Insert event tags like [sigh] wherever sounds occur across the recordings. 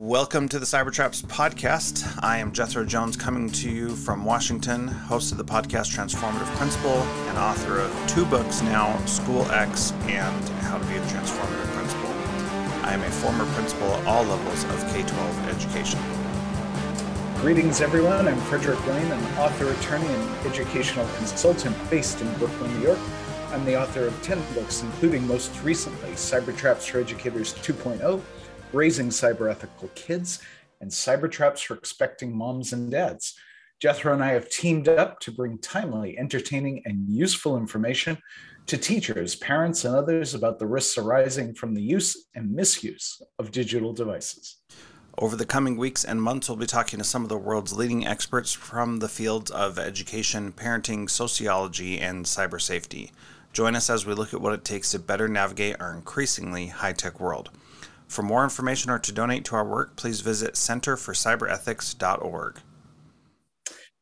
Welcome to the Cybertraps podcast. I am Jethro Jones coming to you from Washington, host of the podcast Transformative Principal and author of two books now School X and How to Be a Transformative Principal. I am a former principal at all levels of K 12 education. Greetings, everyone. I'm Frederick Lane, an author, attorney, and educational consultant based in Brooklyn, New York. I'm the author of 10 books, including most recently Cybertraps for Educators 2.0 raising cyber ethical kids, and cyber traps for expecting moms and dads. Jethro and I have teamed up to bring timely, entertaining, and useful information to teachers, parents, and others about the risks arising from the use and misuse of digital devices. Over the coming weeks and months, we'll be talking to some of the world's leading experts from the fields of education, parenting, sociology, and cyber safety. Join us as we look at what it takes to better navigate our increasingly high tech world. For more information or to donate to our work, please visit centerforcyberethics.org.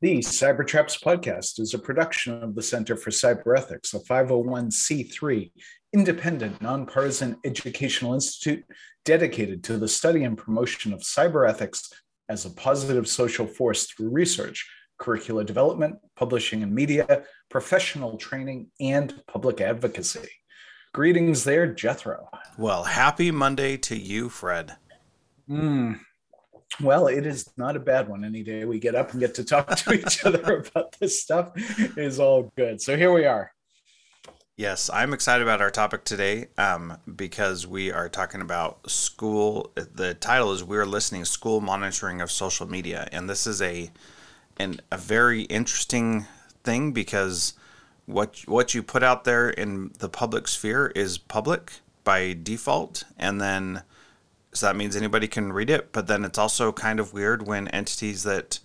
The Cybertraps podcast is a production of the Center for Cyberethics, a 501c3 independent, nonpartisan educational institute dedicated to the study and promotion of cyberethics as a positive social force through research, curricula development, publishing and media, professional training, and public advocacy. Greetings there, Jethro. Well, happy Monday to you, Fred. Mm. Well, it is not a bad one. Any day we get up and get to talk to each [laughs] other about this stuff is all good. So here we are. Yes, I'm excited about our topic today um, because we are talking about school. The title is "We're Listening: School Monitoring of Social Media," and this is a an, a very interesting thing because what what you put out there in the public sphere is public by default and then so that means anybody can read it but then it's also kind of weird when entities that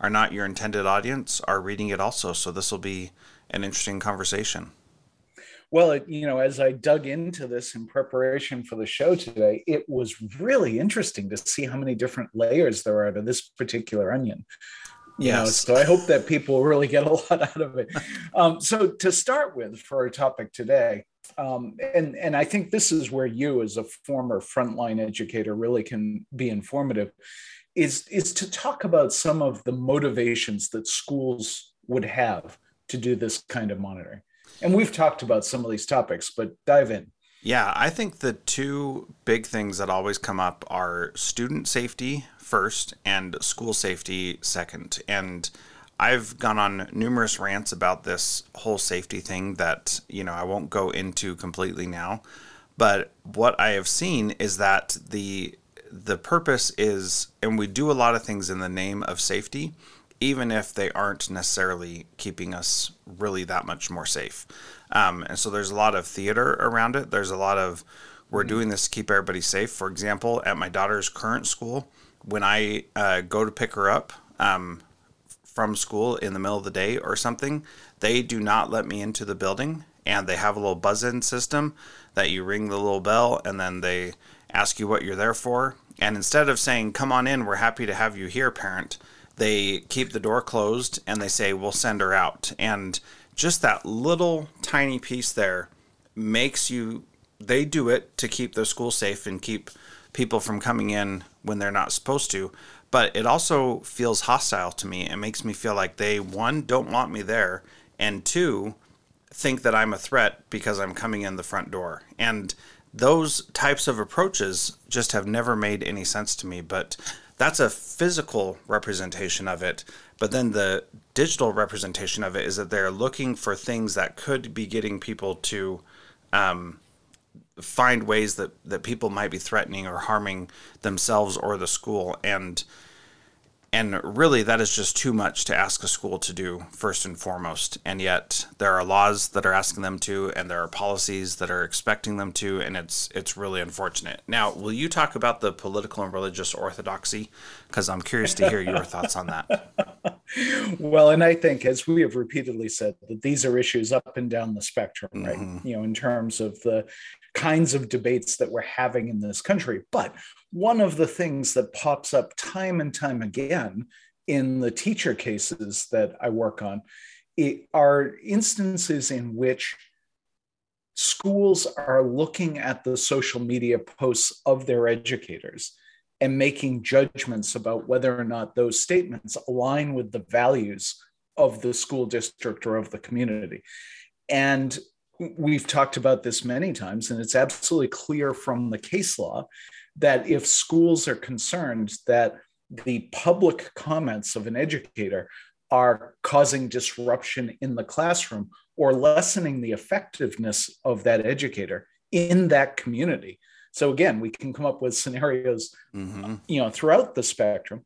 are not your intended audience are reading it also so this will be an interesting conversation. Well it, you know as i dug into this in preparation for the show today it was really interesting to see how many different layers there are to this particular onion. You yes. know so i hope that people really get a lot [laughs] out of it. Um, so to start with for our topic today um, and and i think this is where you as a former frontline educator really can be informative is is to talk about some of the motivations that schools would have to do this kind of monitoring and we've talked about some of these topics but dive in yeah, I think the two big things that always come up are student safety first and school safety second. And I've gone on numerous rants about this whole safety thing that, you know, I won't go into completely now. But what I have seen is that the the purpose is and we do a lot of things in the name of safety even if they aren't necessarily keeping us really that much more safe. Um, and so there's a lot of theater around it. There's a lot of we're mm-hmm. doing this to keep everybody safe. For example, at my daughter's current school, when I uh, go to pick her up um, from school in the middle of the day or something, they do not let me into the building. And they have a little buzz in system that you ring the little bell and then they ask you what you're there for. And instead of saying, Come on in, we're happy to have you here, parent, they keep the door closed and they say, We'll send her out. And just that little tiny piece there makes you they do it to keep the school safe and keep people from coming in when they're not supposed to but it also feels hostile to me. It makes me feel like they one don't want me there and two think that i'm a threat because i'm coming in the front door. And those types of approaches just have never made any sense to me but that's a physical representation of it. But then the digital representation of it is that they're looking for things that could be getting people to um, find ways that, that people might be threatening or harming themselves or the school. And and really that is just too much to ask a school to do first and foremost. And yet there are laws that are asking them to and there are policies that are expecting them to and it's it's really unfortunate. Now will you talk about the political and religious orthodoxy? Because i'm curious to hear your thoughts on that. [laughs] Well and i think as we have repeatedly said that these are issues up and down the spectrum right? Mm-hmm. you know in terms of the kinds of debates that we're having in this country but one of the things that pops up time and time again in the teacher cases that I work on are instances in which schools are looking at the social media posts of their educators and making judgments about whether or not those statements align with the values of the school district or of the community. And we've talked about this many times, and it's absolutely clear from the case law that if schools are concerned that the public comments of an educator are causing disruption in the classroom or lessening the effectiveness of that educator in that community. So again, we can come up with scenarios, mm-hmm. you know, throughout the spectrum.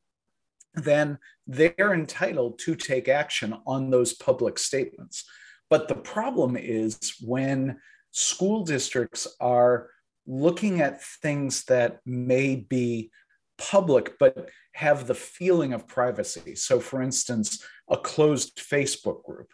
Then they're entitled to take action on those public statements. But the problem is when school districts are looking at things that may be public but have the feeling of privacy. So, for instance, a closed Facebook group,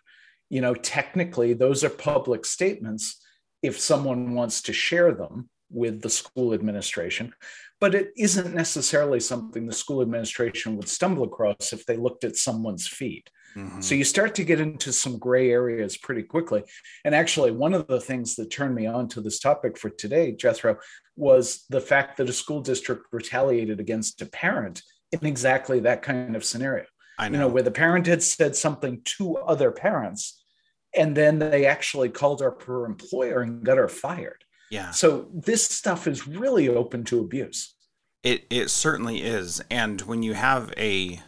you know, technically those are public statements if someone wants to share them with the school administration but it isn't necessarily something the school administration would stumble across if they looked at someone's feed. Mm-hmm. So you start to get into some gray areas pretty quickly. And actually, one of the things that turned me on to this topic for today, Jethro, was the fact that a school district retaliated against a parent in exactly that kind of scenario. I know. You know, where the parent had said something to other parents, and then they actually called up her employer and got her fired. Yeah. So this stuff is really open to abuse. It it certainly is. And when you have a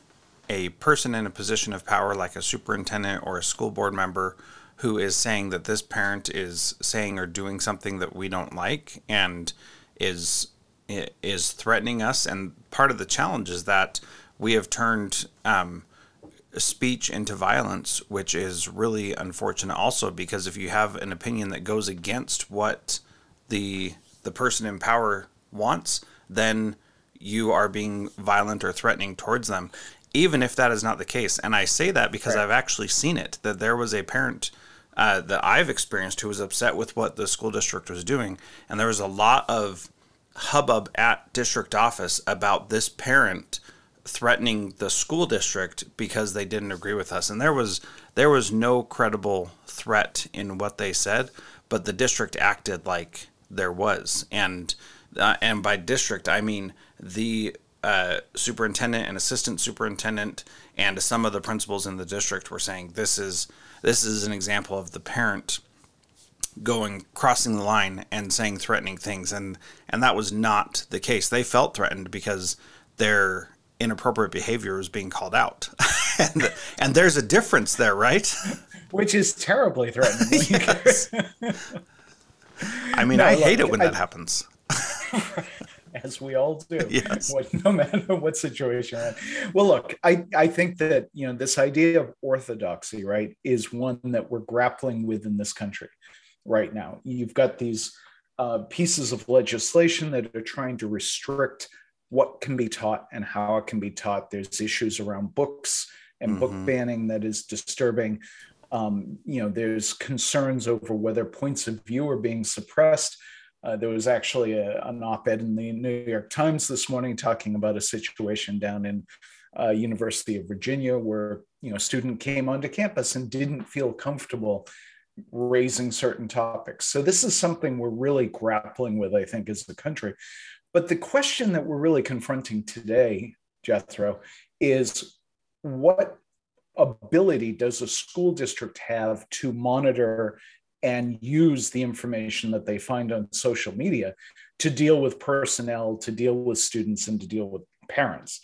a person in a position of power like a superintendent or a school board member who is saying that this parent is saying or doing something that we don't like and is is threatening us. And part of the challenge is that we have turned um, speech into violence which is really unfortunate. Also because if you have an opinion that goes against what the the person in power wants, then you are being violent or threatening towards them, even if that is not the case. And I say that because right. I've actually seen it. That there was a parent uh, that I've experienced who was upset with what the school district was doing, and there was a lot of hubbub at district office about this parent threatening the school district because they didn't agree with us and there was there was no credible threat in what they said but the district acted like there was, and uh, and by district I mean the uh, superintendent and assistant superintendent and some of the principals in the district were saying this is this is an example of the parent going crossing the line and saying threatening things. And and that was not the case. They felt threatened because their inappropriate behavior was being called out. [laughs] And, and there's a difference there right? [laughs] Which is terribly threatening. [laughs] I mean, no, I look, hate it when I, that happens. As we all do. [laughs] Yes. [laughs] What, no matter what situation. we're in. Well, look, I, I think that you know this idea of orthodoxy, right, is one that we're grappling with in this country right now. You've got these uh, pieces of legislation that are trying to restrict what can be taught and how it can be taught. There's issues around books and mm-hmm. book banning that is disturbing. Um, you know, there's concerns over whether points of view are being suppressed. Uh, there was actually a, an op-ed in the New York Times this morning talking about a situation down in uh, University of Virginia where you know a student came onto campus and didn't feel comfortable raising certain topics. So this is something we're really grappling with, I think, as a country. But the question that we're really confronting today, Jethro, is what ability does a school district have to monitor and use the information that they find on social media to deal with personnel, to deal with students, and to deal with parents?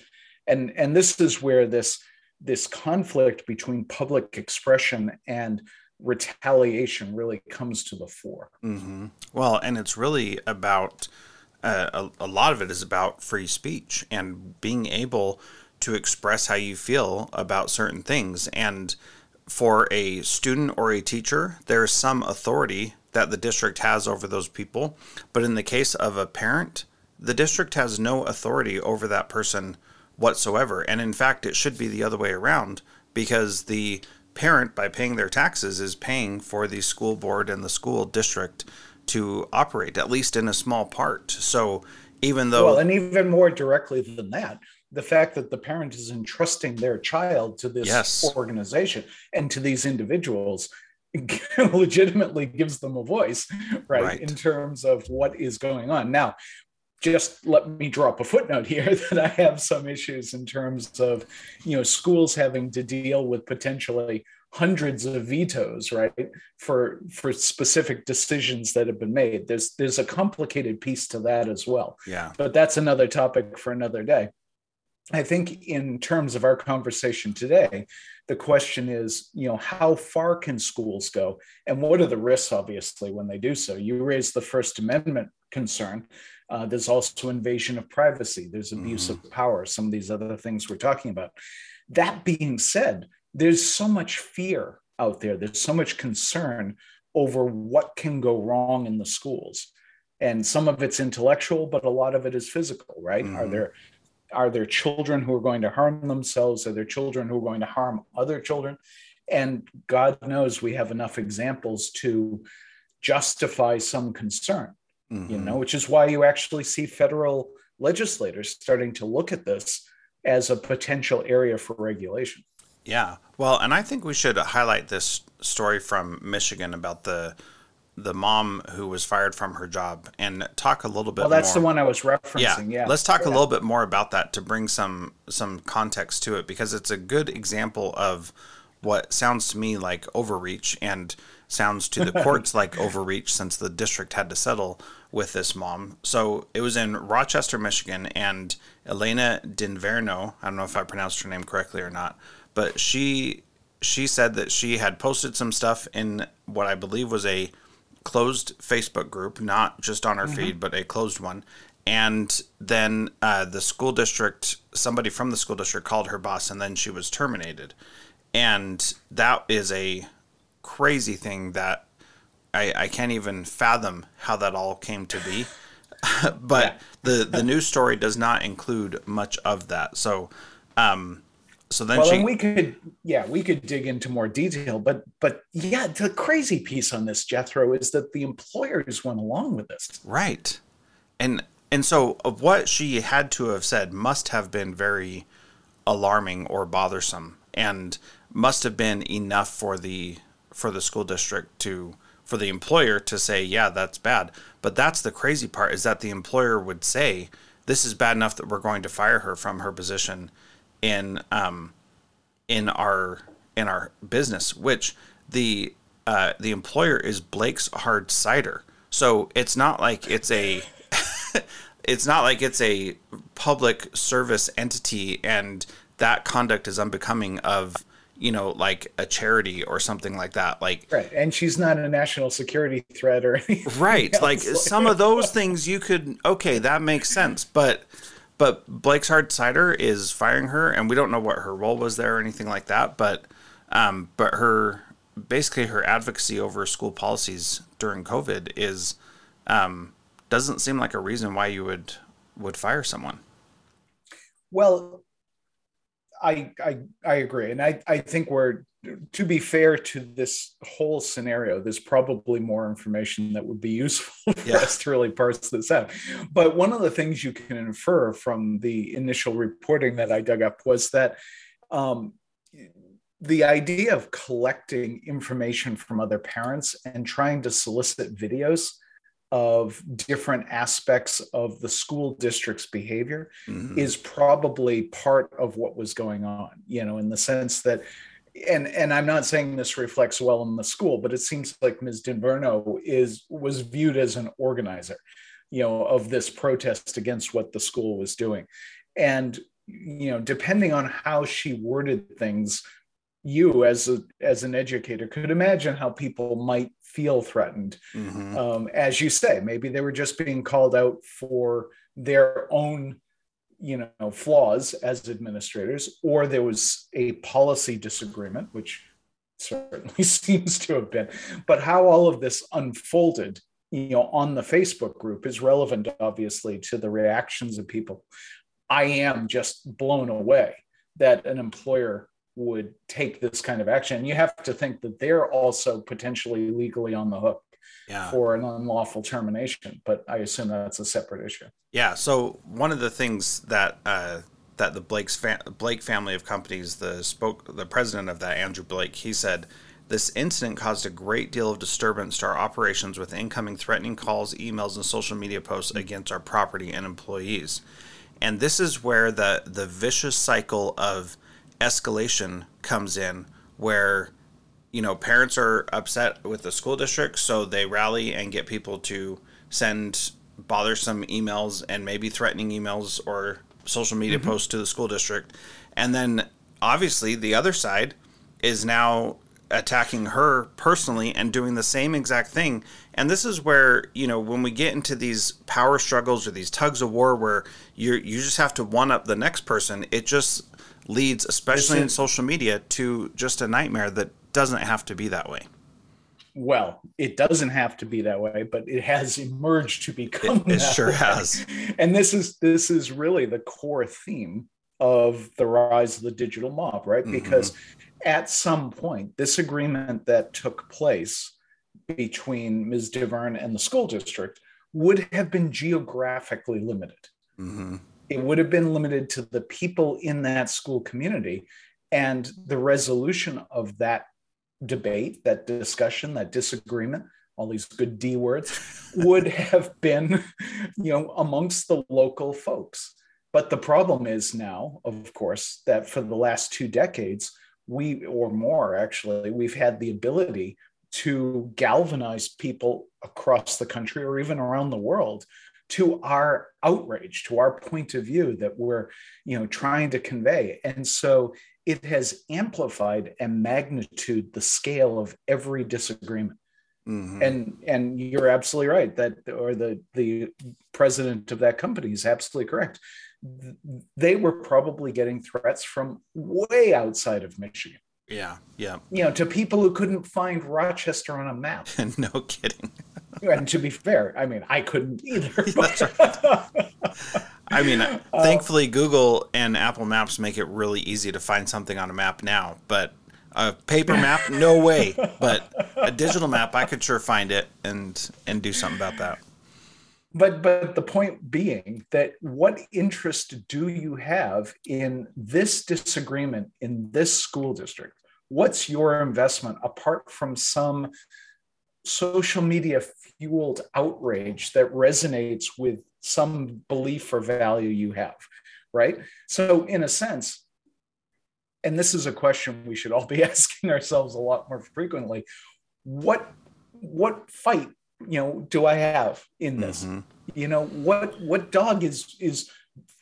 And, and this is where this, this conflict between public expression and retaliation really comes to the fore. Mm-hmm. Well, and it's really about uh, a, a lot of it is about free speech and being able to express how you feel about certain things. And for a student or a teacher, there's some authority that the district has over those people. But in the case of a parent, the district has no authority over that person whatsoever. And in fact, it should be the other way around because the parent, by paying their taxes, is paying for the school board and the school district to operate, at least in a small part. So even though. Well, and even more directly than that, the fact that the parent is entrusting their child to this yes. organization and to these individuals [laughs] legitimately gives them a voice right, right, in terms of what is going on now just let me drop a footnote here [laughs] that I have some issues in terms of, you know, schools having to deal with potentially hundreds of vetoes, right, for for specific decisions that have been made. There's there's a complicated piece to that as well. Yeah. But that's another topic for another day. I think in terms of our conversation today, the question is, you know, how far can schools go, and what are the risks, obviously, when they do so? You raised the First Amendment concern. Uh, there's also invasion of privacy. There's abuse mm-hmm. of power. Some of these other things we're talking about. That being said, there's so much fear out there. There's so much concern over what can go wrong in the schools, and some of it's intellectual, but a lot of it is physical. Right? Mm-hmm. Are there are there children who are going to harm themselves? Are there children who are going to harm other children? And God knows we have enough examples to justify some concern mm-hmm. you know, which is why you actually see federal legislators starting to look at this as a potential area for regulation. Yeah. Well, and I think we should highlight this story from Michigan about the the mom who was fired from her job and talk a little bit well that's more. the one i was referencing yeah, yeah. let's talk yeah. a little bit more about that to bring some some context to it because it's a good example of what sounds to me like overreach and sounds to the [laughs] courts like overreach since the district had to settle with this mom. So it was in Rochester, Michigan, and Elena Dinverno, I don't know if I pronounced her name correctly or not, but she she said that she had posted some stuff in what I believe was a closed Facebook group, not just on her mm-hmm. feed, but a closed one. And then uh, the school district, somebody from the school district called her boss, and then she was terminated. And that is a crazy thing that I, I can't even fathom how that all came to be. [laughs] but yeah. the the news story does not include much of that. So, um, so then well, she, and we could yeah we could dig into more detail, but but yeah, the crazy piece on this Jethro is that the employers went along with this, right? And and so what she had to have said must have been very alarming or bothersome, and must have been enough for the for the school district to for the employer to say, yeah, that's bad. But that's the crazy part is that the employer would say, this is bad enough that we're going to fire her from her position in um, in our in our business, which the uh, the employer is Blake's Hard Cider. So it's not like it's a [laughs] it's not like it's a public service entity and that conduct is unbecoming of you know, like a charity or something like that. Like right, and she's not a national security threat or [laughs] anything. Right, like some of those things you could okay, that makes sense, but but Blake's Hard Cider is firing her, and we don't know what her role was there or anything like that. But um, but her basically her advocacy over school policies during COVID is um, doesn't seem like a reason why you would would fire someone. Well, I, I I agree, and I I think we're to be fair to this whole scenario. There's probably more information that would be useful [laughs] for yeah. us to really parse this out. But one of the things you can infer from the initial reporting that I dug up was that. Um, the idea of collecting information from other parents and trying to solicit videos of different aspects of the school district's behavior mm-hmm. is probably part of what was going on you know in the sense that and and i'm not saying this reflects well in the school but it seems like ms. Dinverno is was viewed as an organizer you know of this protest against what the school was doing. And you know depending on how she worded things you as a as an educator could imagine how people might feel threatened. Mm-hmm. um, as you say maybe they were just being called out for their own you know flaws as administrators or there was a policy disagreement which certainly [laughs] seems to have been. But how all of this unfolded you know on the facebook group is relevant obviously to the reactions of people. I am just blown away that an employer would take this kind of action. You have to think that they're also potentially legally on the hook yeah. for an unlawful termination, but I assume that's a separate issue. Yeah. So one of the things that uh, that the Blake's fa- Blake family of companies, the spoke the president of that, Andrew Blake, he said This incident caused a great deal of disturbance to our operations with incoming threatening calls, emails, and social media posts against our property and employees. And this is where the, the vicious cycle of escalation comes in, where you know parents are upset with the school district, so they rally and get people to send bothersome emails and maybe threatening emails or social media mm-hmm. posts to the school district. And then obviously the other side is now attacking her personally and doing the same exact thing. And this is where, you know, when we get into these power struggles or these tugs of war where you you just have to one up the next person, it just leads, especially in social media, to just a nightmare that doesn't have to be that way. Well, it doesn't have to be that way, but it has emerged to become. It, it sure way. has. [laughs] And this is this is really the core theme of the rise of the digital mob, right? Mm-hmm. Because at some point, this agreement that took place between Ms. DeVerne and the school district would have been geographically limited. Mm-hmm. It would have been limited to the people in that school community. And the resolution of that debate, that discussion, that disagreement, all these good D words, would have been, you know, amongst the local folks. But the problem is now, of course, that for the last two decades, we, or more actually, we've had the ability to galvanize people across the country or even around the world to our outrage to our point of view that we're you know trying to convey and so it has amplified and magnitude the scale of every disagreement mm-hmm. and and you're absolutely right that or the the president of that company is absolutely correct they were probably getting threats from way outside of Michigan. Yeah, yeah. You know, to people who couldn't find Rochester on a map. [laughs] no kidding. and to be fair, I mean, I couldn't either. [laughs] That's right. [laughs] I mean, [laughs] uh, thankfully, Google and Apple Maps make it really easy to find something on a map now. But a paper map, no way. But a digital map, I could sure find it and and do something about that but but the point being that what interest do you have in this disagreement in this school district what's your investment apart from some social media fueled outrage that resonates with some belief or value you have right? So in a sense and this is a question we should all be [laughs] asking ourselves a lot more frequently what what fight you know do i have in this? Mm-hmm. you know what what dog is is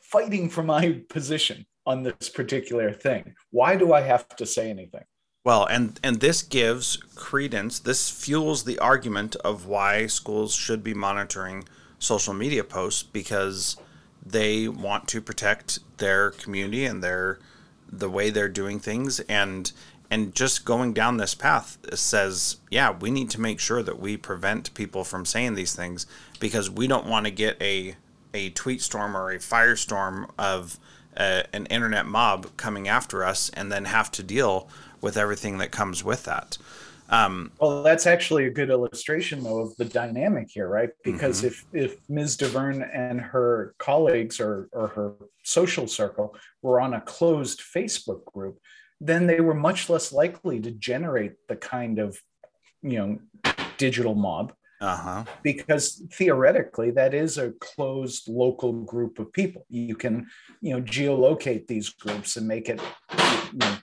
fighting for my position on this particular thing? Why do i have to say anything? Well and and this gives credence this fuels the argument of why schools should be monitoring social media posts because they want to protect their community and their the way they're doing things and and just going down this path says, yeah, we need to make sure that we prevent people from saying these things because we don't want to get a a tweet storm or a firestorm of uh, an internet mob coming after us and then have to deal with everything that comes with that. Um, well, that's actually a good illustration, though, of the dynamic here, right? Because mm-hmm. if if Ms. DeVerne and her colleagues or or her social circle were on a closed Facebook group, then they were much less likely to generate the kind of you know digital mob uh-huh. because theoretically that is a closed local group of people. You can you know geolocate these groups and make it you know,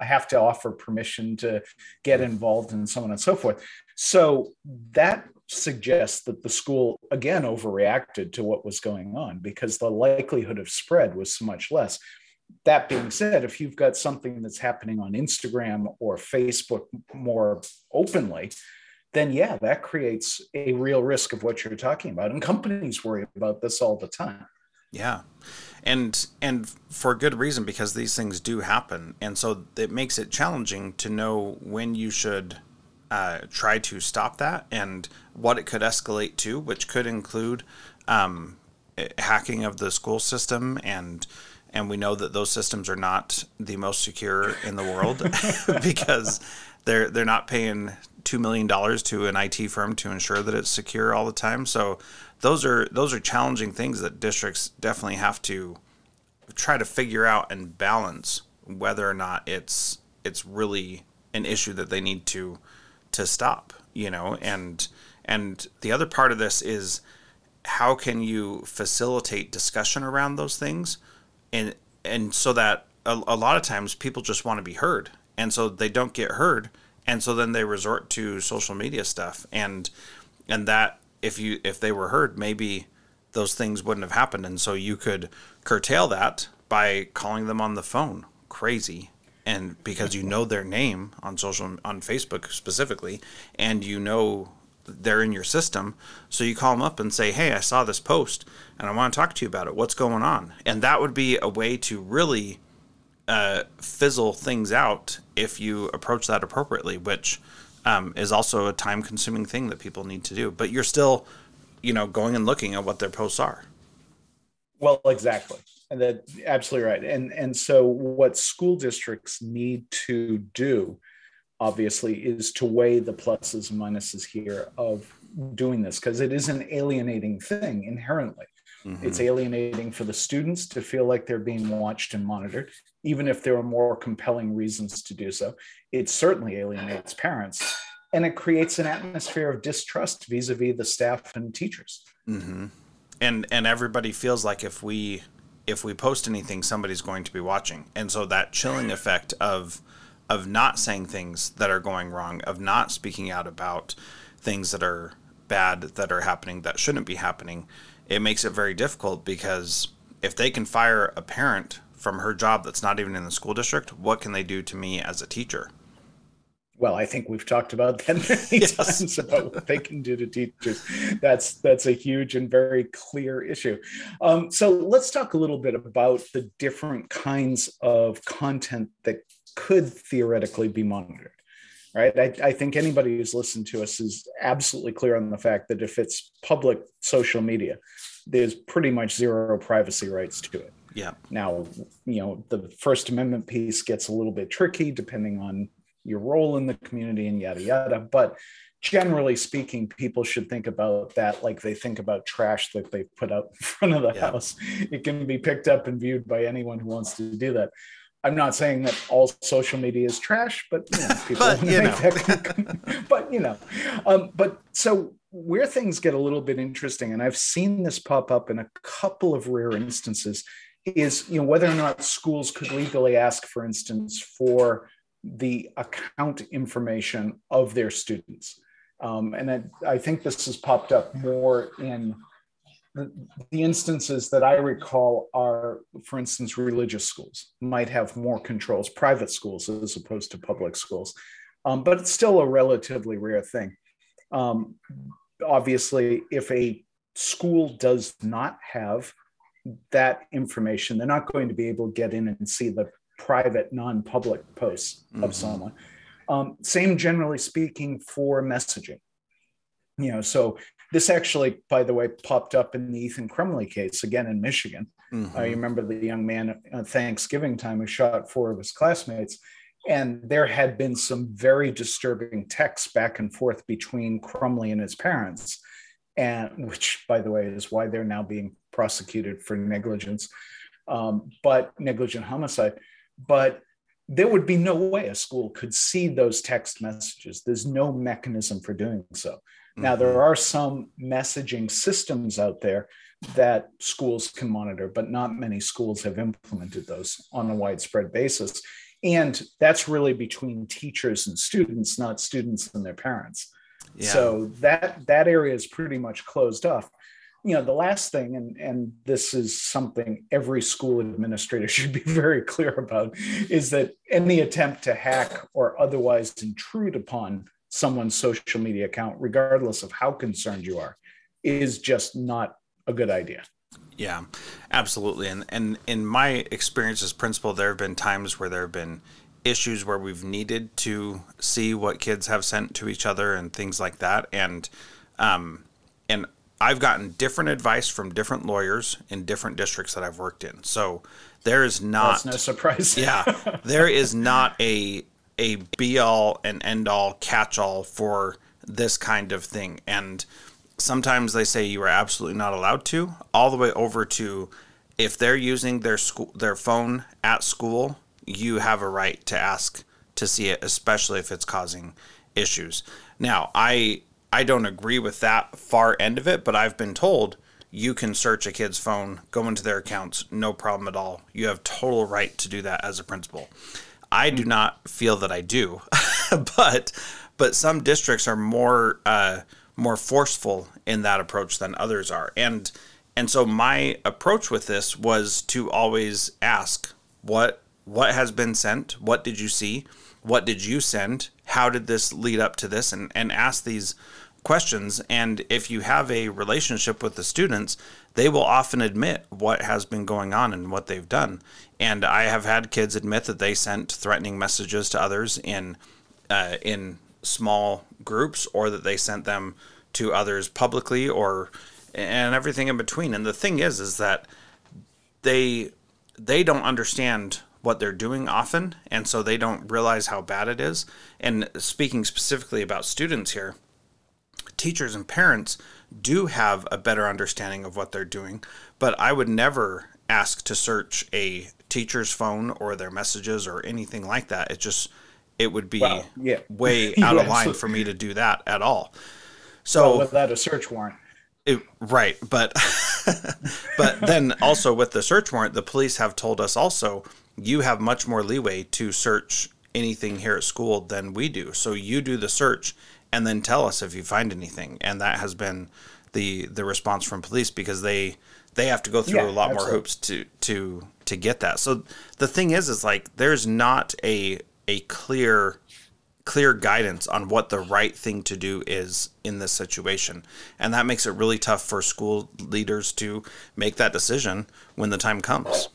I have to offer permission to get involved and so on and so forth. So that suggests that the school again overreacted to what was going on because the likelihood of spread was much less. That being said, if you've got something that's happening on Instagram or Facebook more openly, then yeah, that creates a real risk of what you're talking about. And companies worry about this all the time. Yeah. And and for good reason because these things do happen. And so it makes it challenging to know when you should uh, try to stop that and what it could escalate to, which could include um, hacking of the school system and and we know that those systems are not the most secure in the world [laughs] [laughs] because they're they're not paying two million dollars to an IT firm to ensure that it's secure all the time. So those are those are challenging things that districts definitely have to try to figure out and balance whether or not it's it's really an issue that they need to to stop you know? And and the other part of this is how can you facilitate discussion around those things? And and so that a, a lot of times people just want to be heard. And so they don't get heard and so then they resort to social media stuff. And and that if you if they were heard maybe those things wouldn't have happened. And so you could curtail that by calling them on the phone. Crazy. And because you know their name on social on Facebook specifically and you know they're in your system. So you call them up and say hey I saw this post and I want to talk to you about it. What's going on? And that would be a way to really uh, fizzle things out if you approach that appropriately which um, is also a time consuming thing that people need to do. But you're still you know going and looking at what their posts are. Well exactly. And that absolutely right. And and so what school districts need to do obviously is to weigh the pluses and minuses here of doing this because it is an alienating thing inherently mm-hmm. it's alienating for the students to feel like they're being watched and monitored even if there are more compelling reasons to do so it certainly alienates parents and it creates an atmosphere of distrust vis-a-vis the staff and teachers mm-hmm. and and everybody feels like if we if we post anything, somebody's going to be watching. And so that chilling effect of of not saying things that are going wrong, of not speaking out about things that are bad that are happening that shouldn't be happening, it makes it very difficult because if they can fire a parent from her job that's not even in the school district, what can they do to me as a teacher? well, I think we've talked about that many [laughs] yes. times about what they can do to teachers. That's that's a huge and very clear issue. Um, so let's talk a little bit about the different kinds of content that could theoretically be monitored. Right. I, I think anybody who's listened to us is absolutely clear on the fact that if it's public social media, there's pretty much zero privacy rights to it. Yeah. Now, you know, the First Amendment piece gets a little bit tricky depending on your role in the community and yada yada but generally speaking people should think about that like they think about trash that they put out [laughs] in front of the yeah. house it can be picked up and viewed by anyone who wants to do that i'm not saying that all social media is trash but you know, [laughs] people but, you know. That, [laughs] but you know um, but so where things get a little bit interesting and i've seen this pop up in a couple of rare instances is you know whether or not schools could legally ask for instance for the account information of their students. Um, and I, I, think this has popped up more in the, instances that I recall are, for instance, religious schools might have more controls, private schools as opposed to public schools. Um, but it's still a relatively rare thing. Um, obviously, if a school does not have that information, they're not going to be able to get in and see the private, non-public posts mm-hmm. of someone. Um, same, generally speaking, for messaging. You know, so this actually, by the way, popped up in the Ethan Crumbley case again in Michigan. Mm-hmm. I remember the young man at Thanksgiving time who shot four of his classmates, and there had been some very disturbing texts back and forth between Crumley and his parents, and which, by the way, is why they're now being prosecuted for negligence, um, but negligent homicide but there would be no way a school could see those text messages. There's no mechanism for doing so. Mm-hmm. Now, there are some messaging systems out there that schools can monitor, but not many schools have implemented those on a widespread basis. And that's really between teachers and students, not students and their parents. Yeah. So that that area is pretty much closed off you know the last thing and and this is something every school administrator [laughs] should be very clear about is that any attempt to hack or otherwise intrude upon someone's social media account regardless of how concerned you are is just not a good idea yeah absolutely and and in my experience as principal there have been times where there have been issues where we've needed to see what kids have sent to each other and things like that and um and I've gotten different advice from different lawyers in different districts that I've worked in. So there is not That's no surprise. yeah, [laughs] there is not a a be all and end all catch all for this kind of thing. And sometimes they say you are absolutely not allowed to, all the way over to if they're using their school their phone at school, you have a right to ask to see it, especially if it's causing issues. Now, I I don't agree with that far end of it, but I've been told you can search a kid's phone, go into their accounts, no problem at all. You have total right to do that as a principal. I do not feel that I do, [laughs] but but some districts are more uh, more forceful in that approach than others are, and and so my approach with this was to always ask what what has been sent, what did you see, what did you send, how did this lead up to this, and and ask these questions. And if you have a relationship with the students, they will often admit what has been going on and what they've done. And I have had kids admit that they sent threatening messages to others in uh, in small groups, or that they sent them to others publicly, or and everything in between. And the thing is, is that they they don't understand what they're doing often, and so they don't realize how bad it is. And speaking specifically about students here, teachers and parents do have a better understanding of what they're doing, but I would never ask to search a teacher's phone or their messages or anything like that. It just it would be yeah. way [laughs] out of line for me to do that at all. So well, without a search warrant. It, right, but [laughs] but then also with the search warrant, the police have told us also you have much more leeway to search anything here at school than we do. So you do the search and then tell us if you find anything. And that has been the the response from police because they they have to go through yeah, a lot absolutely. more hoops to to to get that. So the thing is is like there's not a a clear clear guidance on what the right thing to do is in this situation. And that makes it really tough for school leaders to make that decision when the time comes.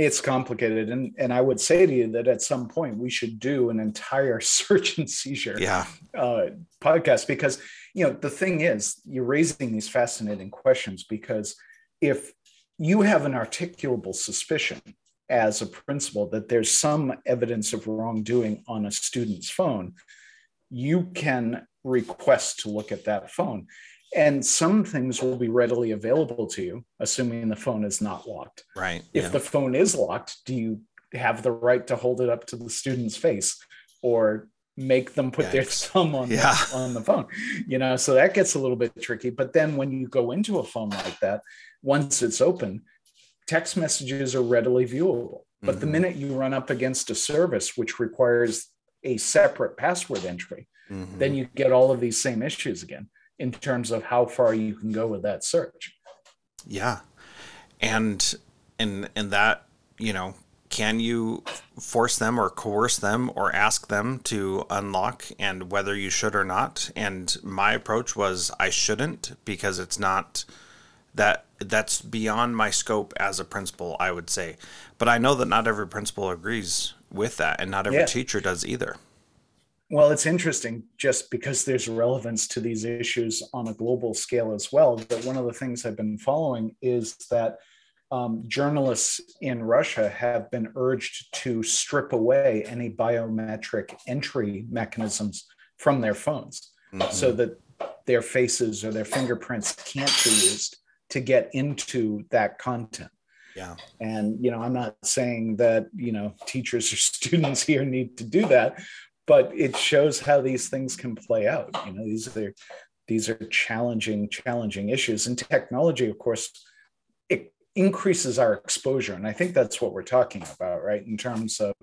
It's complicated. And, and I would say to you that at some point we should do an entire [laughs] search and seizure yeah. uh, podcast because, you know, the thing is, you're raising these fascinating questions because if you have an articulable suspicion as a principal that there's some evidence of wrongdoing on a student's phone, you can request to look at that phone. And some things will be readily available to you, assuming the phone is not locked. Right. If yeah. the phone is locked, do you have the right to hold it up to the student's face or make them put Yikes. their thumb on, yeah. the, [laughs] on the phone? You know, so that gets a little bit tricky. But then when you go into a phone like that, once it's open, text messages are readily viewable. But mm-hmm. the minute you run up against a service which requires a separate password entry, mm-hmm. then you get all of these same issues again in terms of how far you can go with that search. Yeah. And and and that, you know, can you force them or coerce them or ask them to unlock and whether you should or not? And my approach was I shouldn't because it's not that that's beyond my scope as a principal, I would say. But I know that not every principal agrees with that, and not every yeah. teacher does either. Well, it's interesting just because there's relevance to these issues on a global scale as well. That one of the things I've been following is that um, journalists in Russia have been urged to strip away any biometric entry mechanisms from their phones mm-hmm. so that their faces or their fingerprints can't be used to get into that content. Yeah. And, you know, I'm not saying that, you know, teachers or [laughs] students here need to do that, but it shows how these things can play out. You know, these are these are challenging, challenging issues. And technology, of course, it increases our exposure. And I think that's what we're talking about, right? In terms of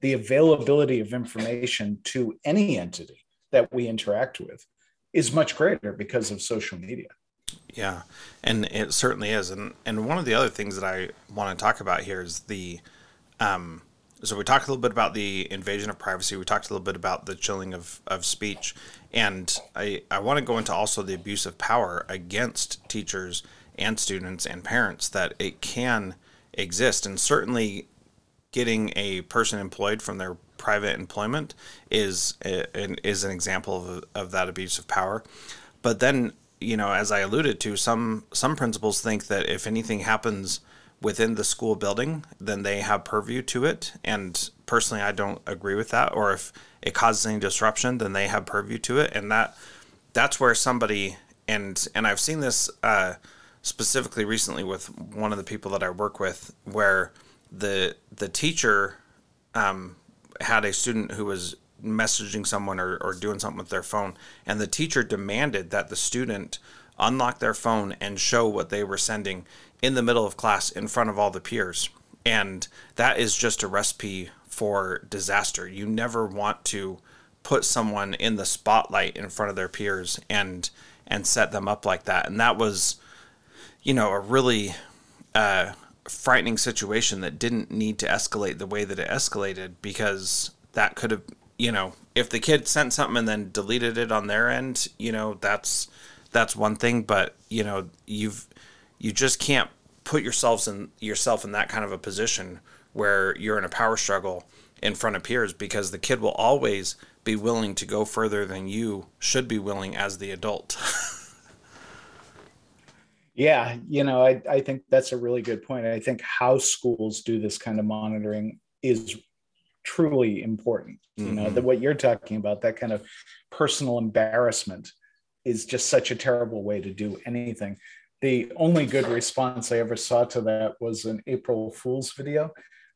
the availability of information to any entity that we interact with is much greater because of social media. Yeah, and it certainly is. And and one of the other things that I want to talk about here is the, um, so we talked a little bit about the invasion of privacy. We talked a little bit about the chilling of, of speech, and I I want to go into also the abuse of power against teachers and students and parents that it can exist, and certainly getting a person employed from their private employment is eh, a, is an example of, of that abuse of power. But then you know, as I alluded to, some some principals think that if anything happens within the school building, then they have purview to it. And personally, I don't agree with that. Or if it causes any disruption, then they have purview to it. And that that's where somebody and and I've seen this uh, specifically recently with one of the people that I work with, where the the teacher um, had a student who was messaging someone or, or doing something with their phone, and the teacher demanded that the student unlock their phone and show what they were sending in the middle of class in front of all the peers. And that is just a recipe for disaster. You never want to put someone in the spotlight in front of their peers and and set them up like that. And that was, you know, a really uh, frightening situation that didn't need to escalate the way that it escalated because that could have, you know, if the kid sent something and then deleted it on their end, you know, that's that's one thing. But you know, you've you just can't put yourselves in yourself in that kind of a position where you're in a power struggle in front of peers because the kid will always be willing to go further than you should be willing as the adult. [laughs] yeah, you know, I, I think that's a really good point. I think how schools do this kind of monitoring is truly important. Mm-hmm. You know, mm-hmm. that what you're talking about, that kind of personal embarrassment is just such a terrible way to do anything. The only good response I ever saw to that was an April Fool's video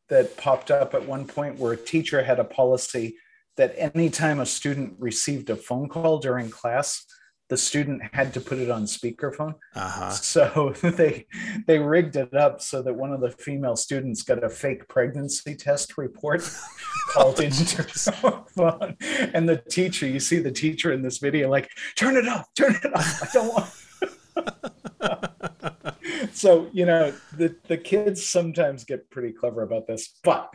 that popped up at one point where a teacher had a policy that anytime a student received a phone call during class, the student had to put it on speakerphone. Uh-huh. So [laughs] they they rigged it up so that one of the female students got a fake pregnancy test report [laughs] called into her phone. And the teacher, you see the teacher in this video, like, turn it off, turn it off. I don't want so you know the the kids sometimes get pretty clever about this but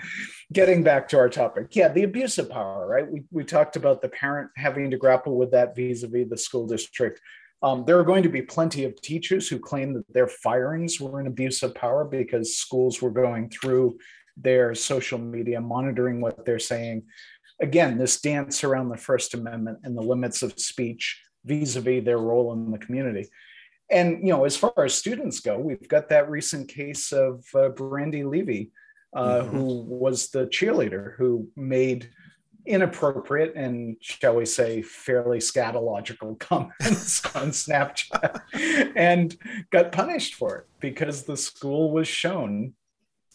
getting back to our topic yeah the abuse of power right? We, we talked about the parent having to grapple with that vis-a-vis the school district. Um, there are going to be plenty of teachers who claim that their firings were an abuse of power because schools were going through their social media monitoring what they're saying. Again this dance around the first amendment and the limits of speech vis-a-vis their role in the community and you know, as far as students go, we've got that recent case of uh, Brandi Levy, uh, mm-hmm. who was the cheerleader who made inappropriate and shall we say fairly scatological [laughs] comments on Snapchat and got punished for it because the school was shown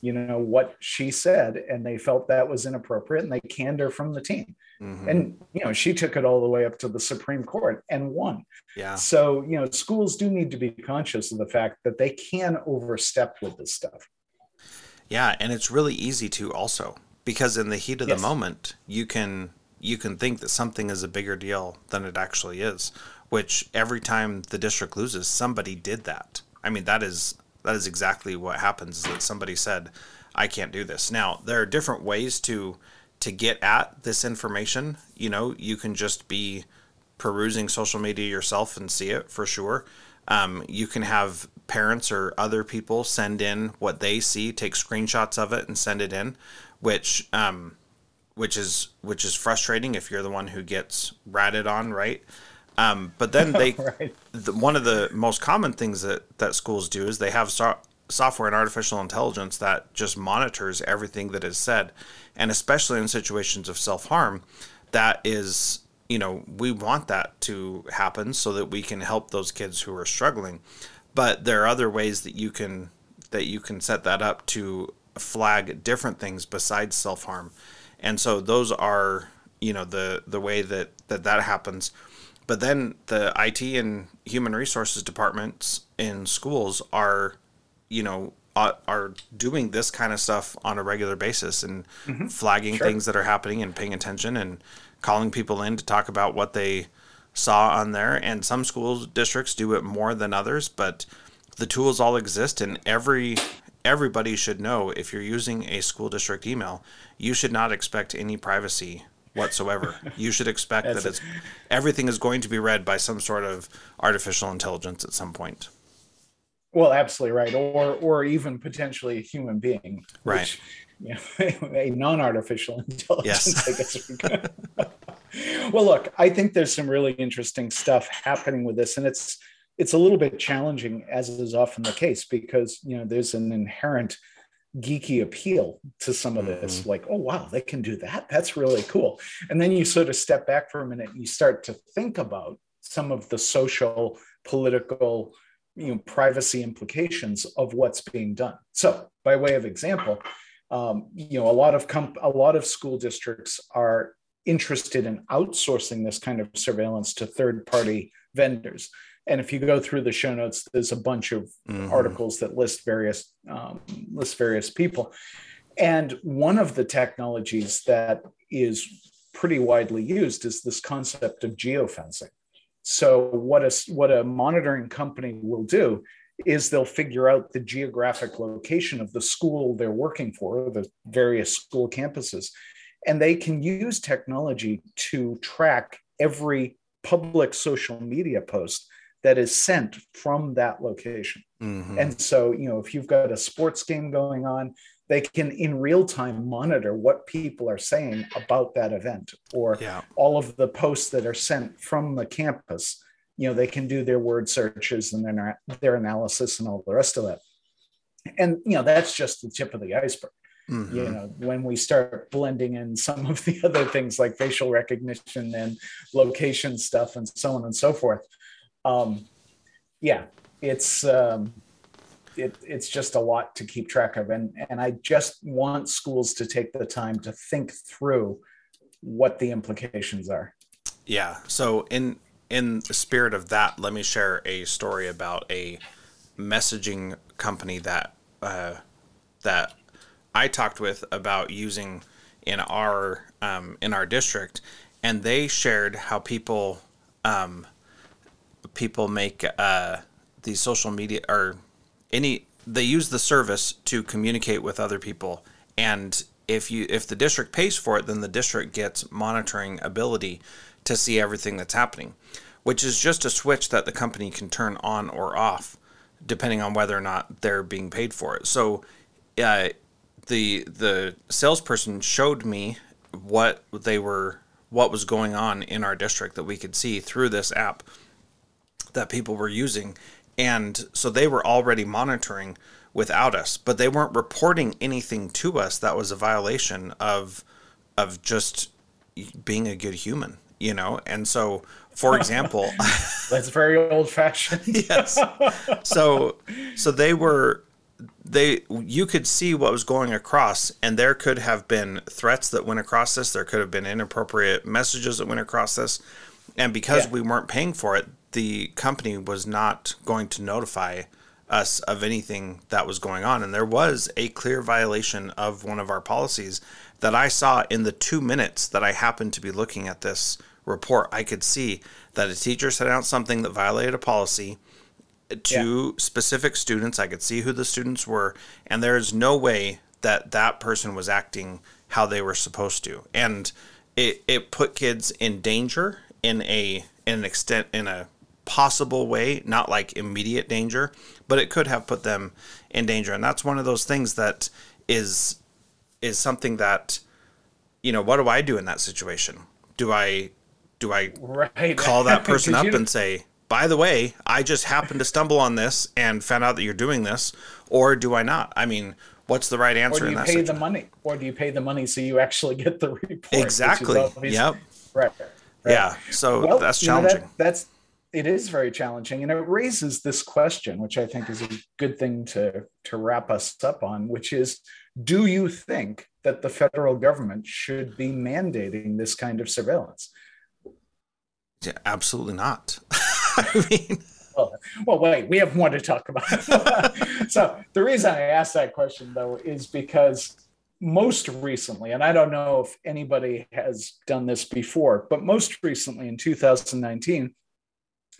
you know what she said and they felt that was inappropriate and they canned her from the team. Mm-hmm. and you know she took it all the way up to the supreme court and won. Yeah. So you know schools do need to be conscious of the fact that they can overstep with this stuff. Yeah and it's really easy to also because in the heat of yes. the moment you can you can think that something is a bigger deal than it actually is which every time the district loses somebody did that. I mean that is that is exactly what happens is that somebody said i can't do this. Now there are different ways to to get at this information. You know you can just be perusing social media yourself and see it for sure. Um, you can have parents or other people send in what they see take screenshots of it and send it in which um, which is which is frustrating if you're the one who gets ratted on right um, but then they, [laughs] right. the, one of the most common things that, that schools do is they have so- software and artificial intelligence that just monitors everything that is said. And especially in situations of self harm, that is, you know, we want that to happen so that we can help those kids who are struggling. But there are other ways that you can that you can set that up to flag different things besides self harm. And so those are, you know, the the way that that that happens but then the IT and human resources departments in schools are, you know, are doing this kind of stuff on a regular basis and mm-hmm. flagging sure. things that are happening and paying attention and calling people in to talk about what they saw on there. And some school districts do it more than others, but the tools all exist and every everybody should know if you're using a school district email, you should not expect any privacy whatsoever. [laughs] you should expect that it's everything is going to be read by some sort of artificial intelligence at some point. Well, absolutely right, or or even potentially a human being, right? Which, you know, [laughs] a non-artificial intelligence. Yes. I guess. We [laughs] well, look, I think there's some really interesting stuff happening with this, and it's it's a little bit challenging, as is often the case, because you know there's an inherent geeky appeal to some of this mm-hmm. like oh wow they can do that that's really cool and then you sort of step back for a minute and you start to think about some of the social political you know privacy implications of what's being done so by way of example um, you know, a lot of comp- a lot of school districts are interested in outsourcing this kind of surveillance to third party vendors. And if you go through the show notes, there's a bunch of mm-hmm. articles that list various um, list various people. And one of the technologies that is pretty widely used is this concept of geofencing. So what a what a monitoring company will do is they'll figure out the geographic location of the school they're working for, the various school campuses, and they can use technology to track every public social media post that is sent from that location. Mm-hmm. And so, you know, if you've got a sports game going on, they can in real time monitor what people are saying about that event or yeah. all of the posts that are sent from the campus. You know, they can do their word searches and their, their analysis and all the rest of that. And, you know, that's just the tip of the iceberg. Mm-hmm. You know, when we start blending in some of the [laughs] other things like facial recognition and location stuff and so on and so forth, um, yeah, it's um, it, it's just a lot to keep track of, and and I just want schools to take the time to think through what the implications are. Yeah. So in in the spirit of that, let me share a story about a messaging company that uh, that I talked with about using in our um, in our district, and they shared how people um, people make uh, these social media or any they use the service to communicate with other people. And if you if the district pays for it then the district gets monitoring ability to see everything that's happening which is just a switch that the company can turn on or off depending on whether or not they're being paid for it. So uh, the the salesperson showed me what they were what was going on in our district that we could see through this app that people were using. And so they were already monitoring without us, but they weren't reporting anything to us that was a violation of of just being a good human, you know? And so, for example, [laughs] that's very old fashioned. [laughs] yes. So so they were they you could see what was going across and there could have been threats that went across this there could have been inappropriate messages that went across this and because yeah. we weren't paying for it the company was not going to notify us of anything that was going on. And there was a clear violation of one of our policies that I saw in the two minutes that I happened to be looking at this report. I could see that a teacher sent out something that violated a policy to yeah. specific students. I could see who the students were. And there is no way that that person was acting how they were supposed to. And it, it put kids in danger in a in an extent in a possible way, not like immediate danger, but it could have put them in danger. And that's one of those things that is is something that you know, what do I do in that situation? Do I do I right. call that [laughs] person up and say, "By the way, I just happened to stumble on this and found out that you're doing this," or do I not? I mean, what's the right answer? Or do you pay situation? the money, or do you pay the money so you actually get the report? Exactly. Yep. Right. right. Yeah. So well, that's challenging. You know, that, that's it is very challenging and it raises this question which i think is a good thing to to wrap us up on which is do you think that the federal government should be mandating this kind of surveillance yeah, absolutely not [laughs] i mean well, well, wait, we have more to talk about. [laughs] so the reason I asked that question though is because most recently, and I don't know if anybody has done this before, but most recently in 2019,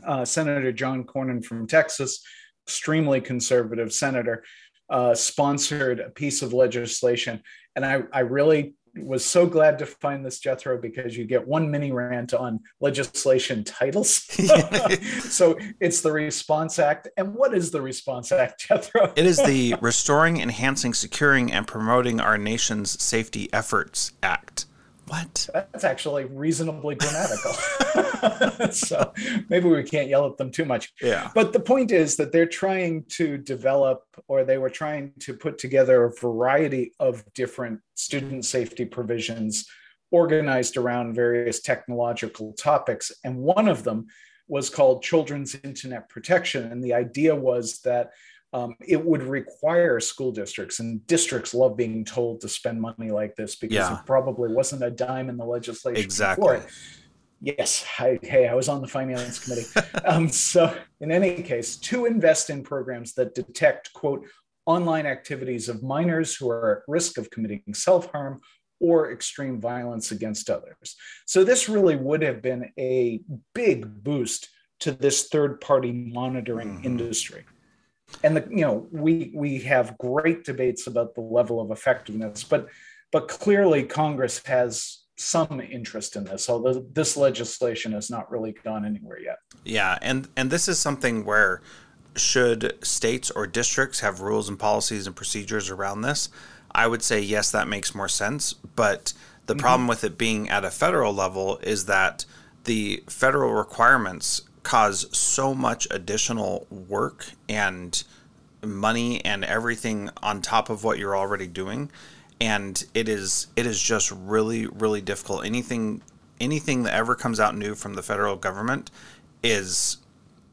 uh, Senator John Cornyn from Texas, extremely conservative senator, uh, sponsored a piece of legislation. And I, I really was so glad to find this Jethro because you get one mini rant on legislation titles. [laughs] [laughs] so it's the Response Act. And what is the Response Act, [laughs] Jethro? it is the Restoring, Enhancing, Securing, and Promoting Our Nation's Safety Efforts Act. What? That's actually reasonably grammatical. [laughs] so maybe we can't yell at them too much. Yeah. But the point is that they're trying to develop, or they were trying to put together a variety of different student safety provisions organized around various technological topics. And one of them was called Children's Internet Protection. And the idea was that um, it would require school districts, and districts love being told to spend money like this because yeah. it probably wasn't a dime in the legislation exactly. for it. Yes, I, hey, I was on the finance committee. [laughs] um, so, in any case, to invest in programs that detect, quote, online activities of minors who are at risk of committing self harm or extreme violence against others. So, this really would have been a big boost to this third party monitoring mm-hmm. industry. And the, you know, we we have great debates about the level of effectiveness, but but clearly Congress has some interest in this, although this legislation has not really gone anywhere yet. Yeah, and and this is something where should states or districts have rules and policies and procedures around this? I would say yes, that makes more sense. But the mm-hmm. problem with it being at a federal level is that the federal requirements cause so much additional work and money and everything on top of what you're already doing and it is it is just really really difficult. Anything anything that ever comes out new from the federal government is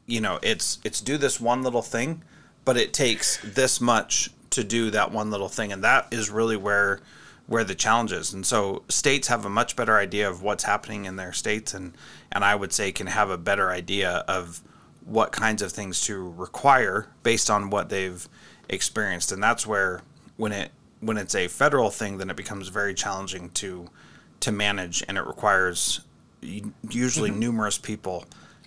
you know it's it's do this one little thing but it takes this much to do that one little thing and that is really where where the challenge is and so states have a much better idea of what's happening in their states and and i would say can have a better idea of what kinds of things to require based on what they've experienced and that's where when it when it's a federal thing, then it becomes very challenging to to manage, and it requires usually mm-hmm. numerous people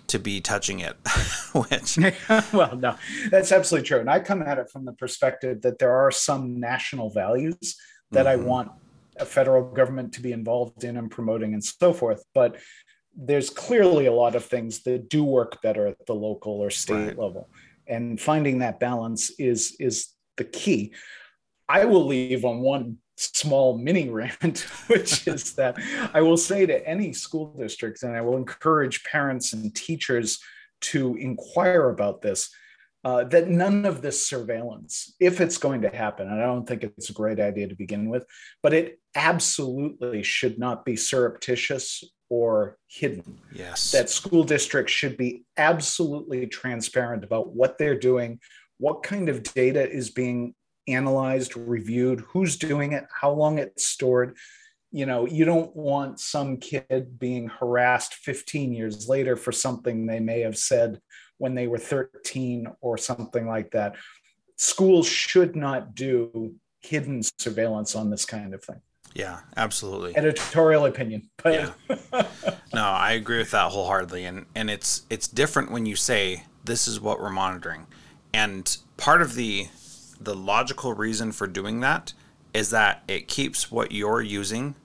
to be touching it. [laughs] Which, [laughs] well, no, that's absolutely true. And I come at it from the perspective that there are some national values that mm-hmm. I want a federal government to be involved in and promoting and so forth. But there's clearly a lot of things that do work better at the local or state right. level, and finding that balance is is the key. I will leave on one small mini rant, [laughs] which is [laughs] that I will say to any school district, and I will encourage parents and teachers to inquire about this. Uh, that none of this surveillance, if it's going to happen, and I don't think it's a great idea to begin with, but it absolutely should not be surreptitious or hidden. Yes. That school districts should be absolutely transparent about what they're doing, what kind of data is being analyzed, reviewed, who's doing it, how long it's stored. You know, you don't want some kid being harassed 15 years later for something they may have said when they were 13 or something like that. Schools should not do hidden surveillance on this kind of thing. Yeah, absolutely. Editorial opinion, but yeah. [laughs] no, I agree with that wholeheartedly, and and it's it's different when you say this is what we're monitoring, and part of the the logical reason for doing that is that it keeps what you're using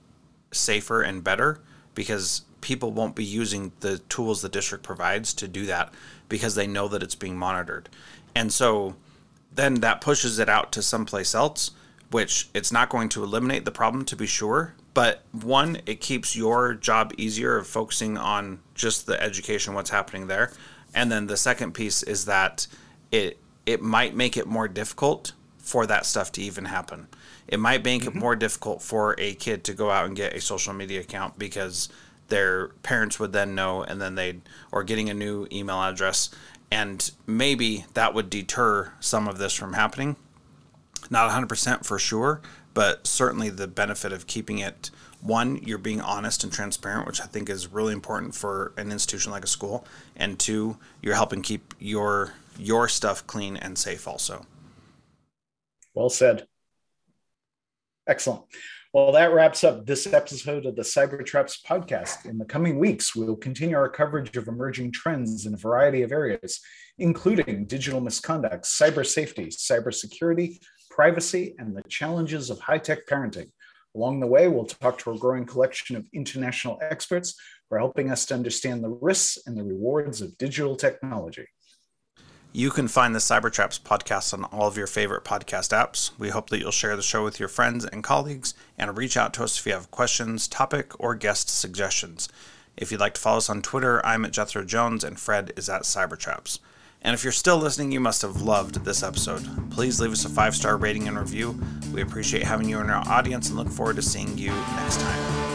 safer and better because people won't be using the tools the district provides to do that because they know that it's being monitored. And so then that pushes it out to someplace else, which it's not going to eliminate the problem to be sure. But one, it keeps your job easier of focusing on just the education, what's happening there. And then the second piece is that it it might make it more difficult for that stuff to even happen. It might make mm-hmm. it more difficult for a kid to go out and get a social media account because their parents would then know and then they'd or getting a new email address and maybe that would deter some of this from happening. Not 100% for sure, but certainly the benefit of keeping it one, you're being honest and transparent, which I think is really important for an institution like a school, and two, you're helping keep your your stuff clean and safe also. Well said. Excellent. Well, that wraps up this episode of the Cybertraps podcast. In the coming weeks, we will continue our coverage of emerging trends in a variety of areas, including digital misconduct, cyber safety, cybersecurity, privacy, and the challenges of high tech parenting. Along the way, we'll talk to a growing collection of international experts are helping us to understand the risks and the rewards of digital technology. You can find the Cybertraps podcast on all of your favorite podcast apps. We hope that you'll share the show with your friends and colleagues and reach out to us if you have questions, topic, or guest suggestions. If you'd like to follow us on Twitter, I'm at Jethro Jones and Fred is at Cybertraps. And if you're still listening, you must have loved this episode. Please leave us a five star rating and review. We appreciate having you in our audience and look forward to seeing you next time.